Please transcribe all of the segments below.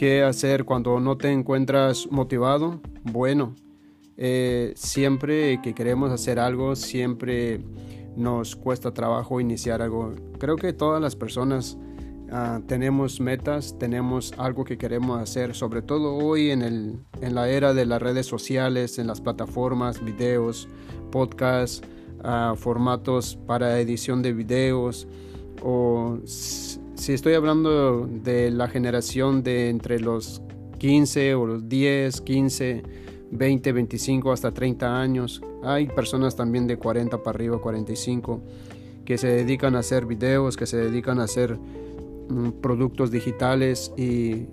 ¿Qué hacer cuando no te encuentras motivado? Bueno, eh, siempre que queremos hacer algo, siempre nos cuesta trabajo iniciar algo. Creo que todas las personas ah, tenemos metas, tenemos algo que queremos hacer, sobre todo hoy en, el, en la era de las redes sociales, en las plataformas, videos, podcasts, ah, formatos para edición de videos o si estoy hablando de la generación de entre los 15 o los 10, 15, 20, 25 hasta 30 años, hay personas también de 40 para arriba, 45, que se dedican a hacer videos, que se dedican a hacer mm, productos digitales y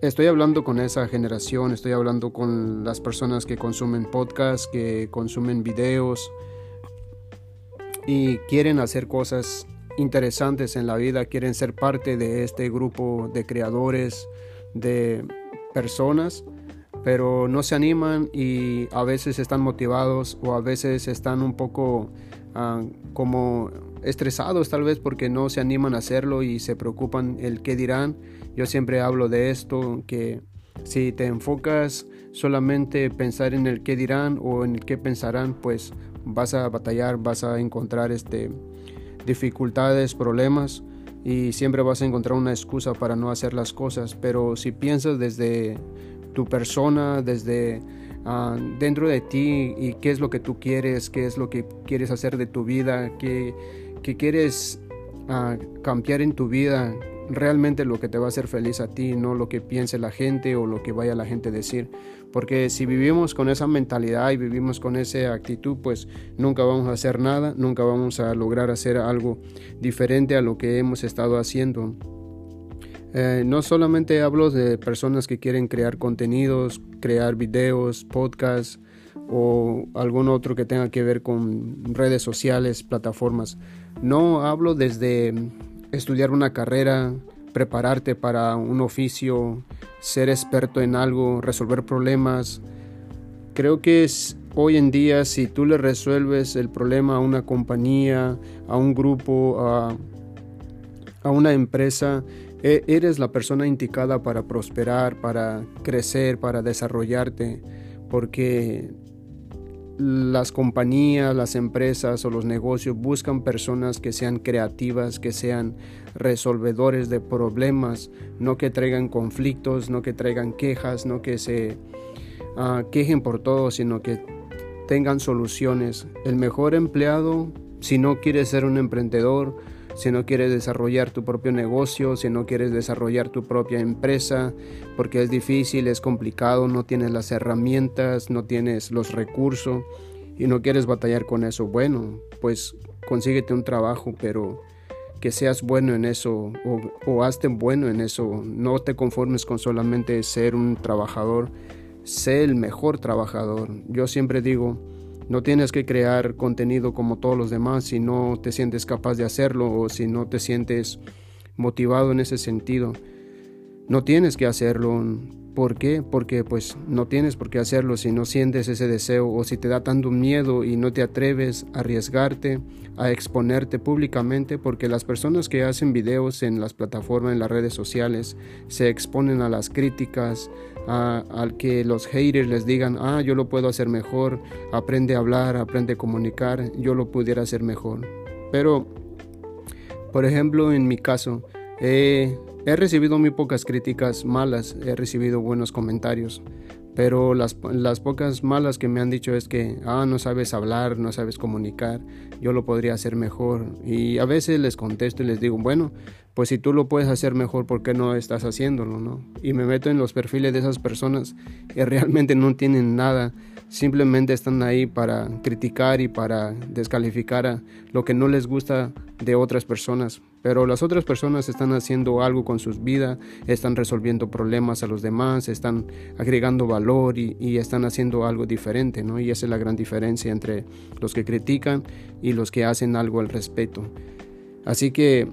estoy hablando con esa generación, estoy hablando con las personas que consumen podcasts, que consumen videos y quieren hacer cosas interesantes en la vida, quieren ser parte de este grupo de creadores, de personas, pero no se animan y a veces están motivados o a veces están un poco ah, como estresados tal vez porque no se animan a hacerlo y se preocupan el qué dirán. Yo siempre hablo de esto, que si te enfocas solamente pensar en el qué dirán o en el qué pensarán, pues vas a batallar, vas a encontrar este dificultades, problemas y siempre vas a encontrar una excusa para no hacer las cosas. Pero si piensas desde tu persona, desde ah, dentro de ti y qué es lo que tú quieres, qué es lo que quieres hacer de tu vida, qué, quieres ah, cambiar en tu vida, realmente lo que te va a hacer feliz a ti, no lo que piense la gente o lo que vaya la gente a decir. Porque si vivimos con esa mentalidad y vivimos con esa actitud, pues nunca vamos a hacer nada, nunca vamos a lograr hacer algo diferente a lo que hemos estado haciendo. Eh, no solamente hablo de personas que quieren crear contenidos, crear videos, podcasts o algún otro que tenga que ver con redes sociales, plataformas. No hablo desde estudiar una carrera, prepararte para un oficio, ser experto en algo, resolver problemas. Creo que es, hoy en día si tú le resuelves el problema a una compañía, a un grupo, a, a una empresa, e, eres la persona indicada para prosperar, para crecer, para desarrollarte, porque las compañías, las empresas o los negocios buscan personas que sean creativas, que sean resolvedores de problemas, no que traigan conflictos, no que traigan quejas, no que se ah, quejen por todo, sino que tengan soluciones. El mejor empleado, si no quiere ser un emprendedor, si no quieres desarrollar tu propio negocio, si no quieres desarrollar tu propia empresa, porque es difícil, es complicado, no tienes las herramientas, no tienes los recursos y no quieres batallar con eso, bueno, pues consíguete un trabajo, pero que seas bueno en eso o, hazte bueno en eso. No te conformes con solamente ser un trabajador, sé el mejor trabajador. Yo siempre digo, no tienes que crear contenido como todos los demás si no te sientes capaz de hacerlo o si no te sientes motivado en ese sentido. No tienes que hacerlo. ¿Por qué? Porque pues no tienes por qué hacerlo si no sientes ese deseo o si te da tanto miedo y no te atreves a arriesgarte, a exponerte públicamente, porque las personas que hacen videos en las plataformas, en las redes sociales, se exponen a las críticas, al que los haters les digan, ah, yo lo puedo hacer mejor, aprende a hablar, aprende a comunicar, yo lo pudiera hacer mejor. Pero, por ejemplo, en mi caso, he recibido muy pocas críticas malas, he recibido buenos comentarios, pero las, las, pocas malas que me han dicho es que, ah, no sabes hablar, no sabes comunicar, yo lo podría hacer mejor. Y a veces les contesto y les digo, bueno, pues si tú lo puedes hacer mejor, ¿por qué no estás haciéndolo? ¿no? Y me meto en los perfiles de esas personas que realmente no tienen nada, simplemente están ahí para criticar y para descalificar a lo que no les gusta de otras personas. Pero las otras personas están haciendo algo con sus vidas, están resolviendo problemas a los demás, están agregando valor y, y están haciendo algo diferente, ¿no? Y esa es la gran diferencia entre los que critican y los que hacen algo al respecto. Así que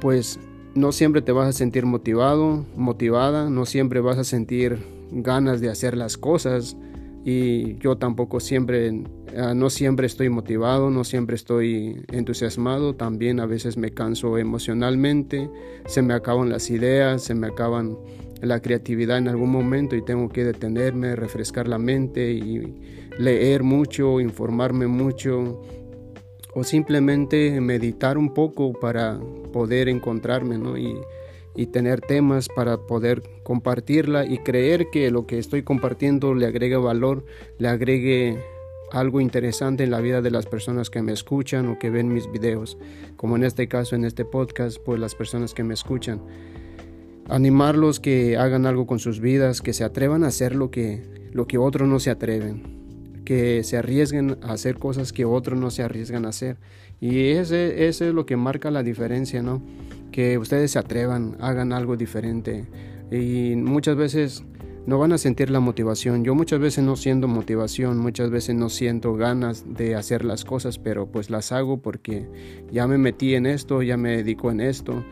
pues no siempre te vas a sentir motivado, motivada, no siempre vas a sentir ganas de hacer las cosas y yo tampoco siempre, ah, no siempre estoy motivado, no siempre estoy entusiasmado, también a veces me canso emocionalmente, se me acaban las ideas, se me acaban la creatividad en algún momento y tengo que detenerme, refrescar la mente y leer mucho, informarme mucho o simplemente meditar un poco para poder encontrarme ¿no? y, y tener temas para poder compartirla y creer que lo que estoy compartiendo le agregue valor, le agregue algo interesante en la vida de las personas que me escuchan o que ven mis videos, como en este caso en este podcast, pues las personas que me escuchan. Animarlos que hagan algo con sus vidas, que se atrevan a hacer lo que, lo que otros no se atreven, que se arriesguen a hacer cosas que otros no se arriesgan a hacer. Y ese, es lo que marca la diferencia, ¿no? Que ustedes se atrevan, hagan algo diferente. Y muchas veces no van a sentir la motivación. Yo muchas veces no siento motivación, muchas veces no siento ganas de hacer las cosas, pero pues las hago porque ya me metí en esto, ya me dedico en esto.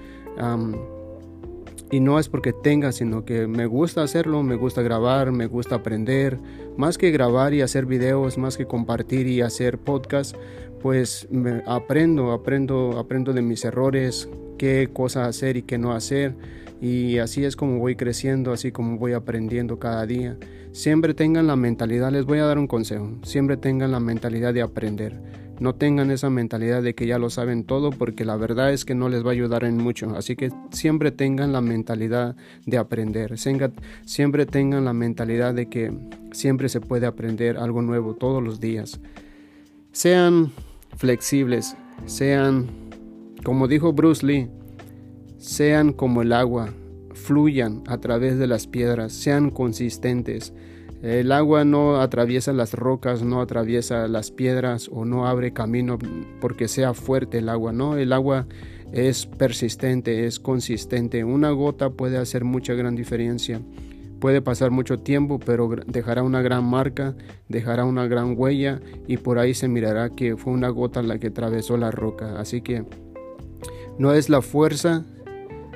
y no es porque tenga, sino que me gusta hacerlo, me gusta grabar, me gusta aprender. Más que grabar y hacer videos, más que compartir y hacer podcasts, pues me aprendo, aprendo, aprendo de mis errores, qué cosas hacer y qué no hacer. Y así es como voy creciendo, así como voy aprendiendo cada día. Siempre tengan la mentalidad, les voy a dar un consejo, siempre tengan la mentalidad de aprender. No tengan esa mentalidad de que ya lo saben todo porque la verdad es que no les va a ayudar en mucho. Así que siempre tengan la mentalidad de aprender. Siempre tengan la mentalidad de que siempre se puede aprender algo nuevo todos los días. Sean flexibles, sean, como dijo Bruce Lee, sean como el agua, fluyan a través de las piedras, sean consistentes. El agua no atraviesa las rocas, no atraviesa las piedras o no abre camino porque sea fuerte el agua, no, el agua es persistente, es consistente. Una gota puede hacer mucha gran diferencia. Puede pasar mucho tiempo, pero dejará una gran marca, dejará una gran huella y por ahí se mirará que fue una gota la que atravesó la roca. Así que no es la fuerza,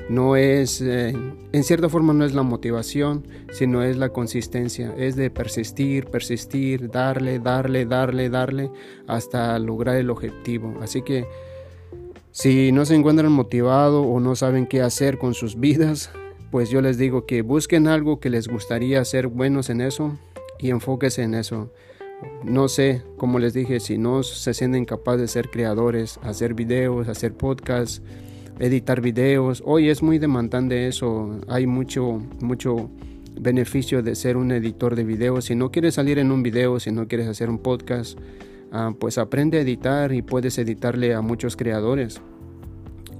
no es, eh, en cierta forma no es la motivación, sino es la consistencia, es de persistir, persistir, darle, darle, darle, darle hasta lograr el objetivo. Así que si no se encuentran motivados o no saben qué hacer con sus vidas, pues yo les digo que busquen algo que les gustaría ser buenos en eso y enfóquense en eso. No sé, como les dije, si no se sienten capaces de ser creadores, hacer videos, hacer podcasts, editar videos, hoy es muy demandante eso, hay mucho, mucho beneficio de ser un editor de videos. Si no quieres salir en un video, si no quieres hacer un podcast, ah, pues aprende a editar y puedes editarle a muchos creadores.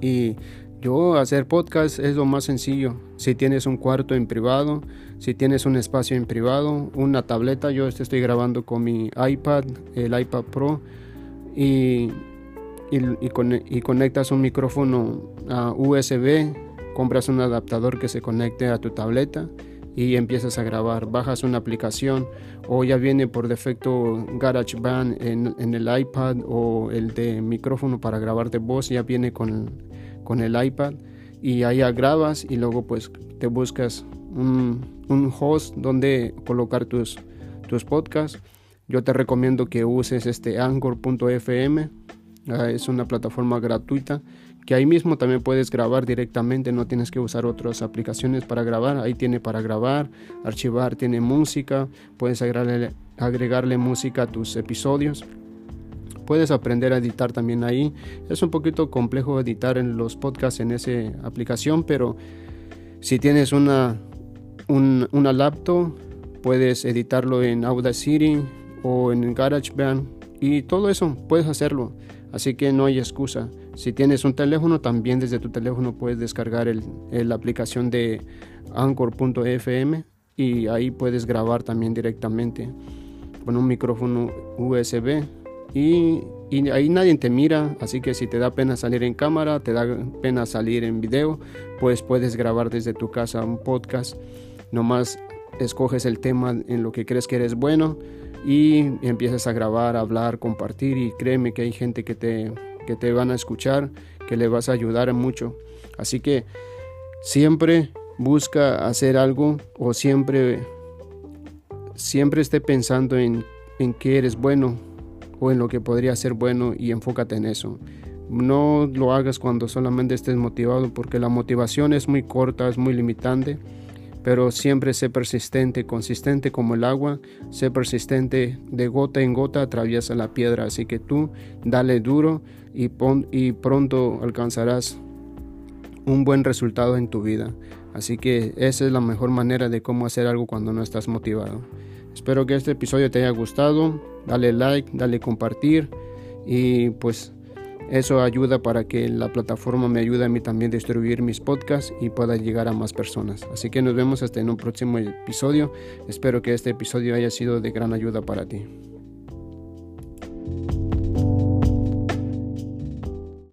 Y yo hacer podcast es lo más sencillo. Si tienes un cuarto en privado, si tienes un espacio en privado, una tableta, yo estoy grabando con mi iPad, el iPad Pro, y, y, conectas un micrófono a USB, compras un adaptador que se conecte a tu tableta y empiezas a grabar. Bajas una aplicación o ya viene por defecto GarageBand en el iPad o el de micrófono para grabar de voz, ya viene con con el iPad y allá grabas y luego pues te buscas un, host donde colocar tus, tus podcasts. Yo te recomiendo que uses este anchor.fm, ah, es una plataforma gratuita que ahí mismo también puedes grabar directamente, no tienes que usar otras aplicaciones para grabar, ahí tiene para grabar, archivar, tiene música, puedes agregarle, agregarle música a tus episodios puedes aprender a editar también ahí. Es un poquito complejo editar en los podcasts en esa aplicación, pero si tienes una, una laptop, puedes editarlo en Audacity o en GarageBand y todo eso puedes hacerlo. Así que no hay excusa. Si tienes un teléfono, también desde tu teléfono puedes descargar el, la aplicación de anchor.fm y ahí puedes grabar también directamente con un micrófono USB y, ahí nadie te mira, así que si te da pena salir en cámara, te da pena salir en video, pues puedes grabar desde tu casa un podcast. Nomás escoges el tema en lo que crees que eres bueno y empiezas a grabar, hablar, compartir y créeme que hay gente que te, que te van a escuchar, que le vas a ayudar mucho. Así que siempre busca hacer algo o siempre siempre esté pensando en, en qué eres bueno o en lo que podría ser bueno y enfócate en eso. No lo hagas cuando solamente estés motivado porque la motivación es muy corta, es muy limitante, pero siempre sé persistente, consistente como el agua, sé persistente de gota en gota atraviesa la piedra, así que tú dale duro y, y pronto alcanzarás un buen resultado en tu vida. Así que esa es la mejor manera de cómo hacer algo cuando no estás motivado. Espero que este episodio te haya gustado. Dale like, dale compartir y pues eso ayuda para que la plataforma me ayude a mí también a distribuir mis podcasts y pueda llegar a más personas. Así que nos vemos hasta en un próximo episodio. Espero que este episodio haya sido de gran ayuda para ti.